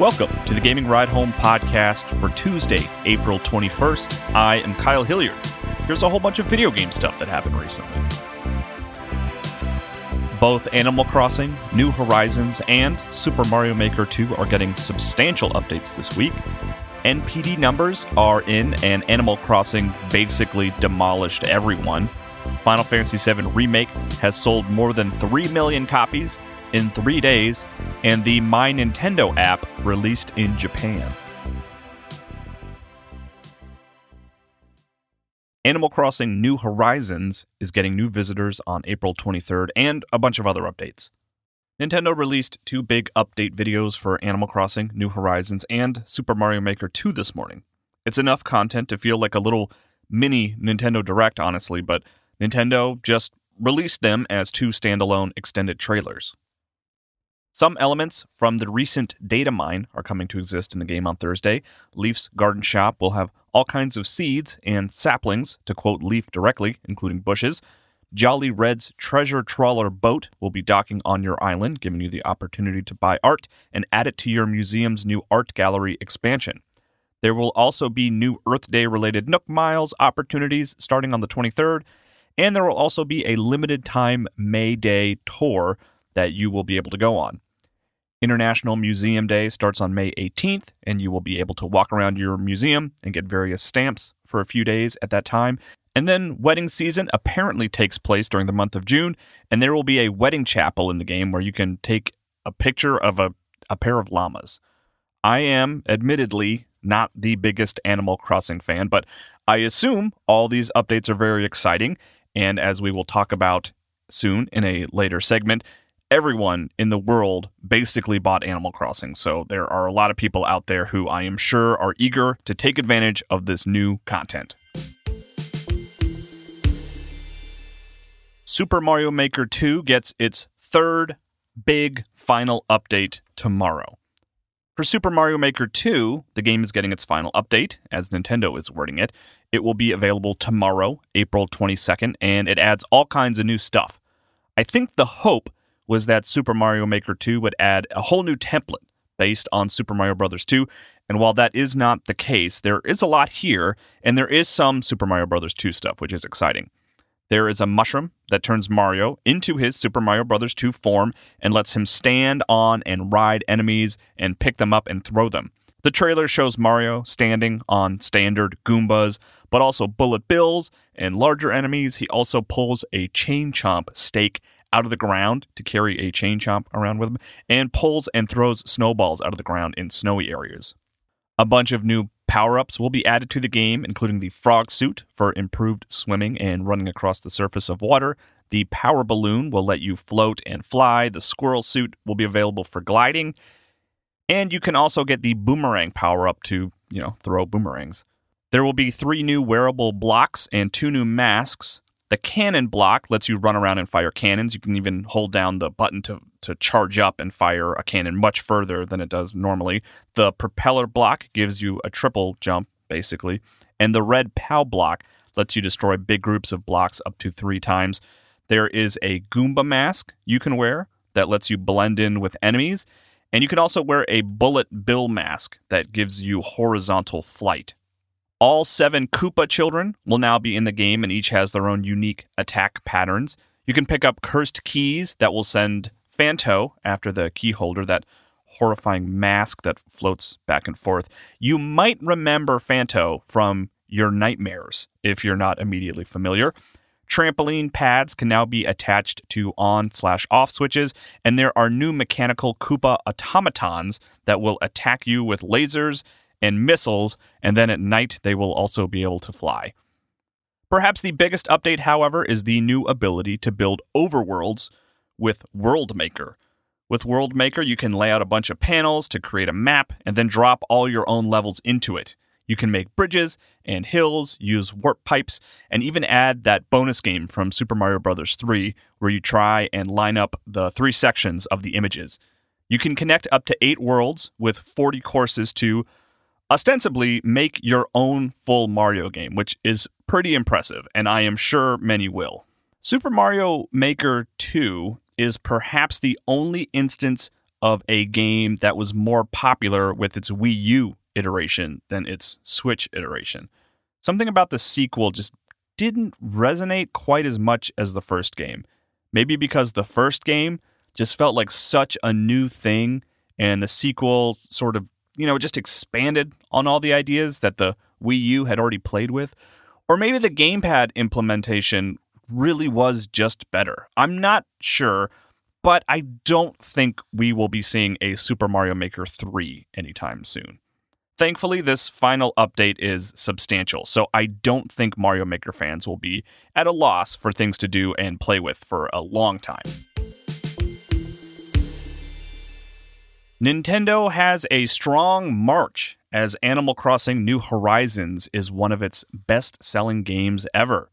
Welcome to the Gaming Ride Home podcast for Tuesday, April 21st. I am Kyle Hilliard. Here's a whole bunch of video game stuff that happened recently. Both Animal Crossing, New Horizons, and Super Mario Maker 2 are getting substantial updates this week. NPD numbers are in, and Animal Crossing basically demolished everyone. Final Fantasy VII Remake has sold more than 3 million copies in three days, and the My Nintendo app released in Japan. Animal Crossing New Horizons is getting new visitors on April 23rd and a bunch of other updates. Nintendo released two big update videos for Animal Crossing New Horizons and Super Mario Maker 2 this morning. It's enough content to feel like a little mini Nintendo Direct, honestly, but Nintendo just released them as two standalone extended trailers. Some elements from the recent data mine are coming to exist in the game on Thursday. Leaf's garden shop will have all kinds of seeds and saplings, to quote Leaf directly, including bushes. Jolly Redd's treasure trawler boat will be docking on your island, giving you the opportunity to buy art and add it to your museum's new art gallery expansion. There will also be new Earth Day related Nook Miles opportunities starting on the 23rd, and there will also be a limited time May Day tour that you will be able to go on. International Museum Day starts on May 18th, and you will be able to walk around your museum and get various stamps for a few days at that time. And then wedding season apparently takes place during the month of June, and there will be a wedding chapel in the game where you can take a picture of a, a pair of llamas. I am admittedly not the biggest Animal Crossing fan, but I assume all these updates are very exciting. And as we will talk about soon in a later segment, everyone in the world basically bought Animal Crossing. So there are a lot of people out there who I am sure are eager to take advantage of this new content. Super Mario Maker 2 gets its third big final update tomorrow. For Super Mario Maker 2, the game is getting its final update, as Nintendo is wording it. It will be available tomorrow, April 22nd, and it adds all kinds of new stuff. I think the hope was that Super Mario Maker 2 would add a whole new template based on Super Mario Bros. 2. And while that is not the case, there is a lot here, and there is some Super Mario Bros. 2 stuff, which is exciting. There is a mushroom that turns Mario into his Super Mario Bros. 2 form and lets him stand on and ride enemies and pick them up and throw them. The trailer shows Mario standing on standard Goombas, but also bullet bills and larger enemies. He also pulls a chain chomp stake out of the ground to carry a chain chomp around with him, and pulls and throws snowballs out of the ground in snowy areas. A bunch of new power ups will be added to the game, including the frog suit for improved swimming and running across the surface of water. The power balloon will let you float and fly. The squirrel suit will be available for gliding. And you can also get the boomerang power up to, you know, throw boomerangs. There will be three new wearable blocks and two new masks. The cannon block lets you run around and fire cannons. You can even hold down the button to, to charge up and fire a cannon much further than it does normally. The propeller block gives you a triple jump, basically. And the red POW block lets you destroy big groups of blocks up to three times. There is a Goomba mask you can wear that lets you blend in with enemies. And you can also wear a bullet bill mask that gives you horizontal flight. All seven Koopa children will now be in the game and each has their own unique attack patterns. You can pick up cursed keys that will send Phanto after the key holder, that horrifying mask that floats back and forth. You might remember Phanto from your nightmares if you're not immediately familiar. Trampoline pads can now be attached to on slash off switches, and there are new mechanical Koopa automatons that will attack you with lasers and missiles, and then at night they will also be able to fly. Perhaps the biggest update, however, is the new ability to build overworlds with World Maker. With World Maker, you can lay out a bunch of panels to create a map and then drop all your own levels into it. You can make bridges and hills, use warp pipes, and even add that bonus game from Super Mario Bros. 3 where you try and line up the three sections of the images. You can connect up to eight worlds with 40 courses to ostensibly make your own full Mario game, which is pretty impressive, and I am sure many will. Super Mario Maker 2 is perhaps the only instance of a game that was more popular with its Wii U iteration than its Switch iteration. Something about the sequel just didn't resonate quite as much as the first game. Maybe because the first game just felt like such a new thing, and the sequel sort of, you know, it just expanded on all the ideas that the Wii U had already played with. Or maybe the gamepad implementation really was just better. I'm not sure, but I don't think we will be seeing a Super Mario Maker 3 anytime soon. Thankfully, this final update is substantial, so I don't think Mario Maker fans will be at a loss for things to do and play with for a long time. Nintendo has a strong March as Animal Crossing New Horizons is one of its best selling games ever.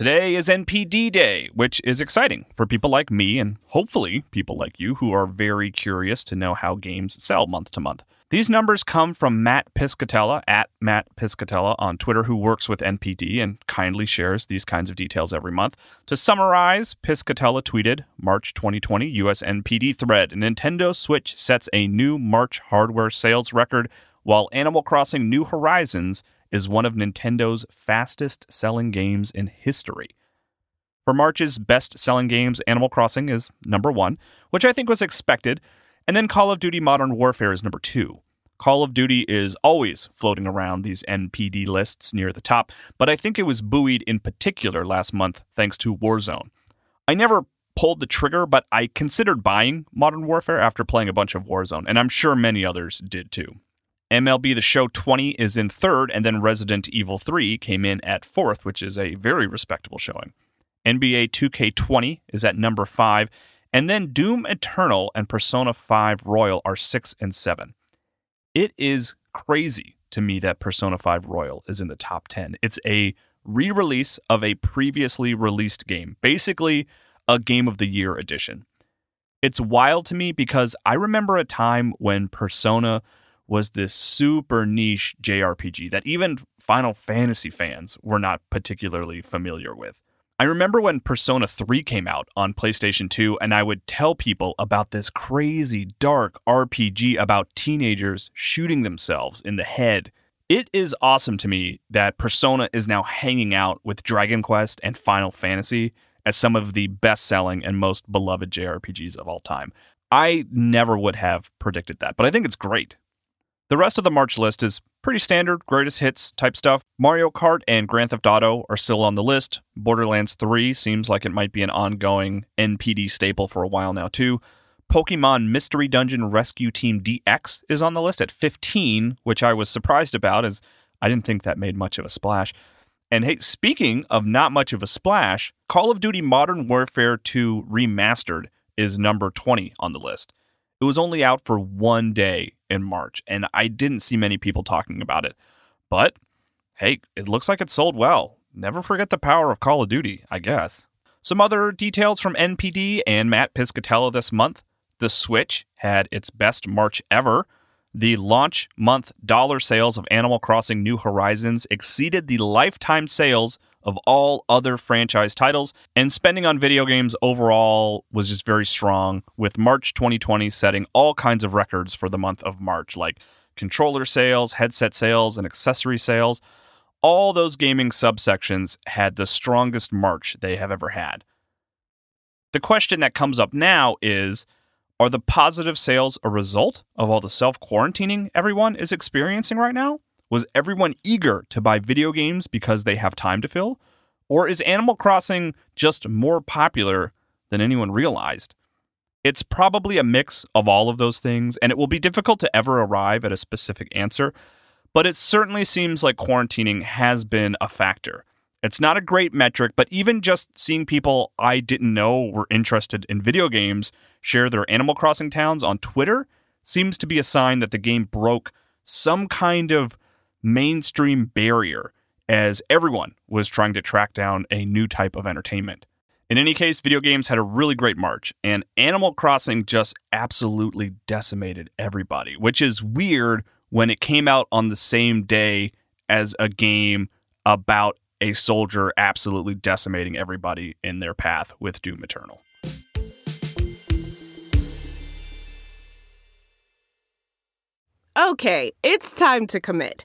Today is NPD Day, which is exciting for people like me and hopefully people like you who are very curious to know how games sell month to month. These numbers come from Matt Piscatella at Matt Piscatella on Twitter, who works with NPD and kindly shares these kinds of details every month. To summarize, Piscatella tweeted March 2020 US NPD thread Nintendo Switch sets a new March hardware sales record, while Animal Crossing New Horizons is one of Nintendo's fastest selling games in history. For March's best selling games, Animal Crossing is number one, which I think was expected and then Call of Duty Modern Warfare is number two. Call of Duty is always floating around these NPD lists near the top, but I think it was buoyed in particular last month thanks to Warzone. I never pulled the trigger, but I considered buying Modern Warfare after playing a bunch of Warzone, and I'm sure many others did too. MLB The Show 20 is in third, and then Resident Evil 3 came in at fourth, which is a very respectable showing. NBA 2K20 is at number five, and then Doom Eternal and Persona 5 Royal are 6 and 7. It is crazy to me that Persona 5 Royal is in the top 10. It's a re release of a previously released game, basically a Game of the Year edition. It's wild to me because I remember a time when Persona was this super niche JRPG that even Final Fantasy fans were not particularly familiar with. I remember when Persona 3 came out on PlayStation 2, and I would tell people about this crazy, dark RPG about teenagers shooting themselves in the head. It is awesome to me that Persona is now hanging out with Dragon Quest and Final Fantasy as some of the best selling and most beloved JRPGs of all time. I never would have predicted that, but I think it's great. The rest of the March list is pretty standard, greatest hits type stuff. Mario Kart and Grand Theft Auto are still on the list. Borderlands 3 seems like it might be an ongoing NPD staple for a while now, too. Pokemon Mystery Dungeon Rescue Team DX is on the list at 15, which I was surprised about as I didn't think that made much of a splash. And hey, speaking of not much of a splash, Call of Duty Modern Warfare 2 Remastered is number 20 on the list. It was only out for one day in March, and I didn't see many people talking about it. But hey, it looks like it sold well. Never forget the power of Call of Duty, I guess. Some other details from NPD and Matt Piscatella this month. The Switch had its best March ever. The launch month dollar sales of Animal Crossing New Horizons exceeded the lifetime sales of all other franchise titles, and spending on video games overall was just very strong, with March 2020 setting all kinds of records for the month of March, like controller sales, headset sales, and accessory sales. All those gaming subsections had the strongest March they have ever had. The question that comes up now is Are the positive sales a result of all the self quarantining everyone is experiencing right now? Was everyone eager to buy video games because they have time to fill? Or is Animal Crossing just more popular than anyone realized? It's probably a mix of all of those things, and it will be difficult to ever arrive at a specific answer, but it certainly seems like quarantining has been a factor. It's not a great metric, but even just seeing people I didn't know were interested in video games share their Animal Crossing towns on Twitter seems to be a sign that the game broke some kind of mainstream barrier as everyone was trying to track down a new type of entertainment. In any case, video games had a really great March, and Animal Crossing just absolutely decimated everybody, which is weird when it came out on the same day as a game about a soldier absolutely decimating everybody in their path with Doom Eternal. Okay, it's time to commit.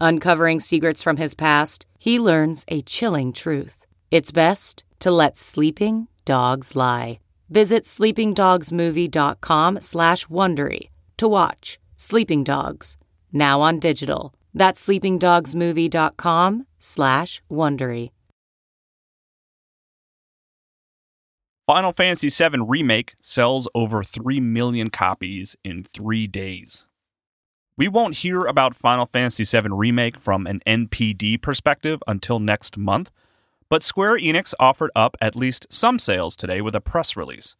Uncovering secrets from his past, he learns a chilling truth. It's best to let sleeping dogs lie. Visit sleepingdogsmovie.com slash Wondery to watch Sleeping Dogs, now on digital. That's sleepingdogsmovie.com slash Wondery. Final Fantasy VII Remake sells over 3 million copies in three days. We won't hear about Final Fantasy VII Remake from an NPD perspective until next month, but Square Enix offered up at least some sales today with a press release.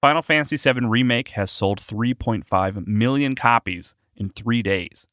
Final Fantasy VII Remake has sold 3.5 million copies in three days.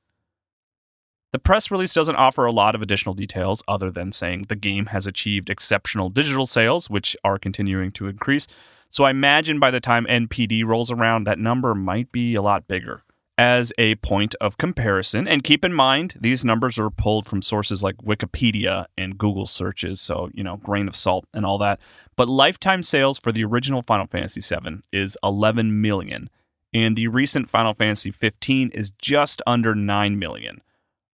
The press release doesn't offer a lot of additional details other than saying the game has achieved exceptional digital sales, which are continuing to increase. So I imagine by the time NPD rolls around, that number might be a lot bigger. As a point of comparison, and keep in mind, these numbers are pulled from sources like Wikipedia and Google searches, so, you know, grain of salt and all that. But lifetime sales for the original Final Fantasy VII is 11 million, and the recent Final Fantasy 15 is just under 9 million.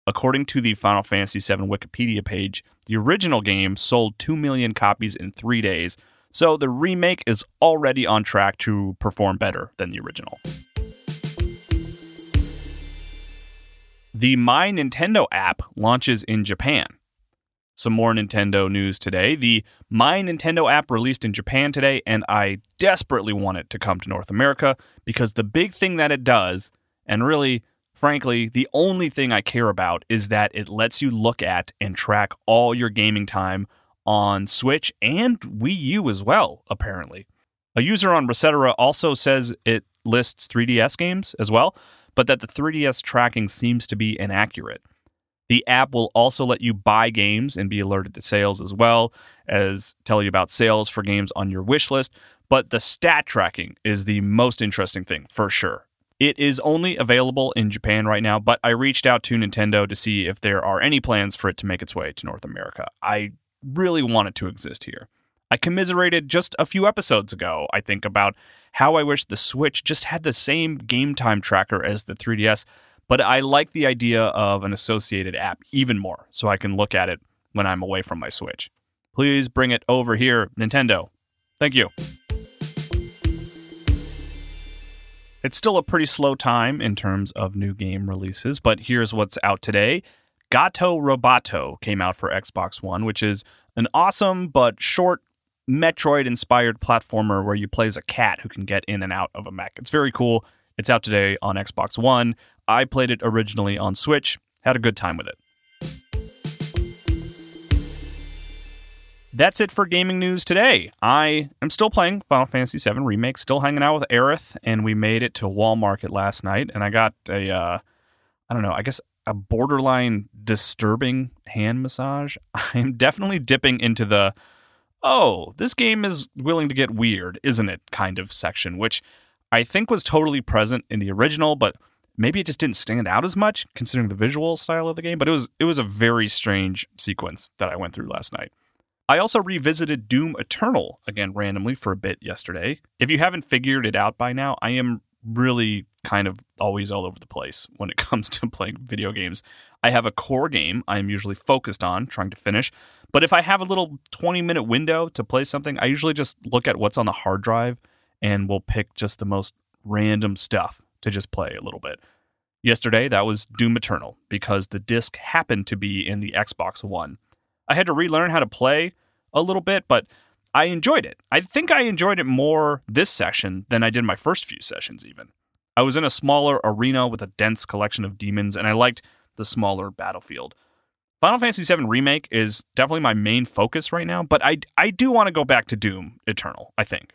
According to the Final Fantasy VII Wikipedia page, the original game sold 2 million copies in three days, so the remake is already on track to perform better than the original. The My Nintendo app launches in Japan. Some more Nintendo news today. The My Nintendo app released in Japan today, and I desperately want it to come to North America because the big thing that it does, and really Frankly, the only thing I care about is that it lets you look at and track all your gaming time on Switch and Wii U as well, apparently. A user on Resetera also says it lists 3DS games as well, but that the 3DS tracking seems to be inaccurate. The app will also let you buy games and be alerted to sales as well as tell you about sales for games on your wish list, but the stat tracking is the most interesting thing for sure. It is only available in Japan right now, but I reached out to Nintendo to see if there are any plans for it to make its way to North America. I really want it to exist here. I commiserated just a few episodes ago, I think, about how I wish the Switch just had the same game time tracker as the 3DS, but I like the idea of an associated app even more so I can look at it when I'm away from my Switch. Please bring it over here, Nintendo. Thank you. It's still a pretty slow time in terms of new game releases, but here's what's out today. Gato Roboto came out for Xbox One, which is an awesome but short Metroid inspired platformer where you play as a cat who can get in and out of a mech. It's very cool. It's out today on Xbox One. I played it originally on Switch, had a good time with it. that's it for gaming news today. I am still playing Final Fantasy VII Remake, still hanging out with Aerith, and we made it to Wall Market last night, and I got a, uh, I don't know, I guess a borderline disturbing hand massage. I'm definitely dipping into the, oh, this game is willing to get weird, isn't it, kind of section, which I think was totally present in the original, but maybe it just didn't stand out as much considering the visual style of the game. But it was it was a very strange sequence that I went through last night. I also revisited Doom Eternal again randomly for a bit yesterday. If you haven't figured it out by now, I am really kind of always all over the place when it comes to playing video games. I have a core game I am usually focused on trying to finish, but if I have a little 20 minute window to play something, I usually just look at what's on the hard drive and we'll pick just the most random stuff to just play a little bit. Yesterday, that was Doom Eternal because the disc happened to be in the Xbox One. I had to relearn how to play a little bit, but I enjoyed it. I think I enjoyed it more this session than I did my first few sessions, even. I was in a smaller arena with a dense collection of demons, and I liked the smaller battlefield. Final Fantasy VII Remake is definitely my main focus right now, but I, I do want to go back to Doom Eternal, I think.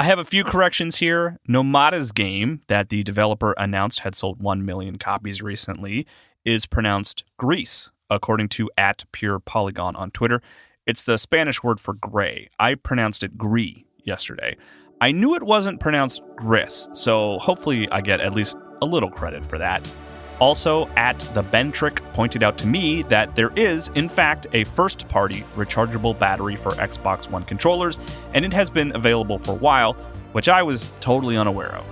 I have a few corrections here. Nomada's game, that the developer announced had sold 1 million copies recently, is pronounced Greece, according to at Pure Polygon on Twitter. It's the Spanish word for gray. I pronounced it gris yesterday. I knew it wasn't pronounced gris, so hopefully I get at least a little credit for that. Also, at the Bentrick pointed out to me that there is, in fact, a first party rechargeable battery for Xbox One controllers, and it has been available for a while, which I was totally unaware of.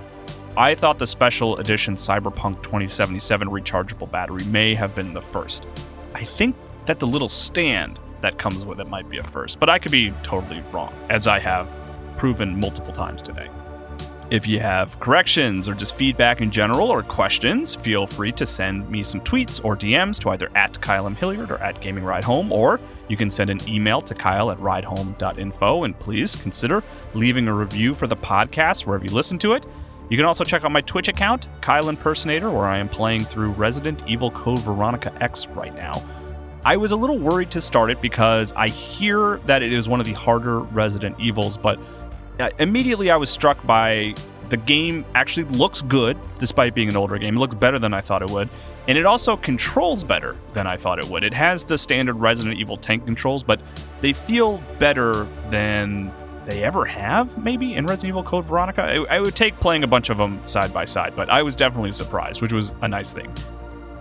I thought the special edition Cyberpunk 2077 rechargeable battery may have been the first. I think that the little stand that comes with it might be a first, but I could be totally wrong, as I have proven multiple times today. If you have corrections or just feedback in general or questions, feel free to send me some tweets or DMs to either at Kyle M. Hilliard or at Gaming Ride Home, or you can send an email to Kyle at ridehome.info. And please consider leaving a review for the podcast wherever you listen to it. You can also check out my Twitch account, Kyle Impersonator, where I am playing through Resident Evil Code Veronica X right now. I was a little worried to start it because I hear that it is one of the harder Resident Evils, but uh, immediately I was struck by the game actually looks good despite being an older game. It looks better than I thought it would. And it also controls better than I thought it would. It has the standard Resident Evil tank controls, but they feel better than they ever have, maybe, in Resident Evil Code Veronica. I, I would take playing a bunch of them side by side, but I was definitely surprised, which was a nice thing.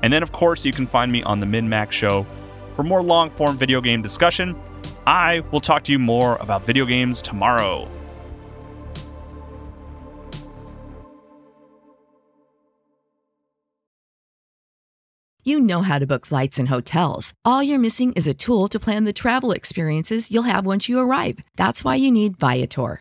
And then, of course, you can find me on the MinMax Show for more long form video game discussion. I will talk to you more about video games tomorrow. You know how to book flights and hotels. All you're missing is a tool to plan the travel experiences you'll have once you arrive. That's why you need Viator.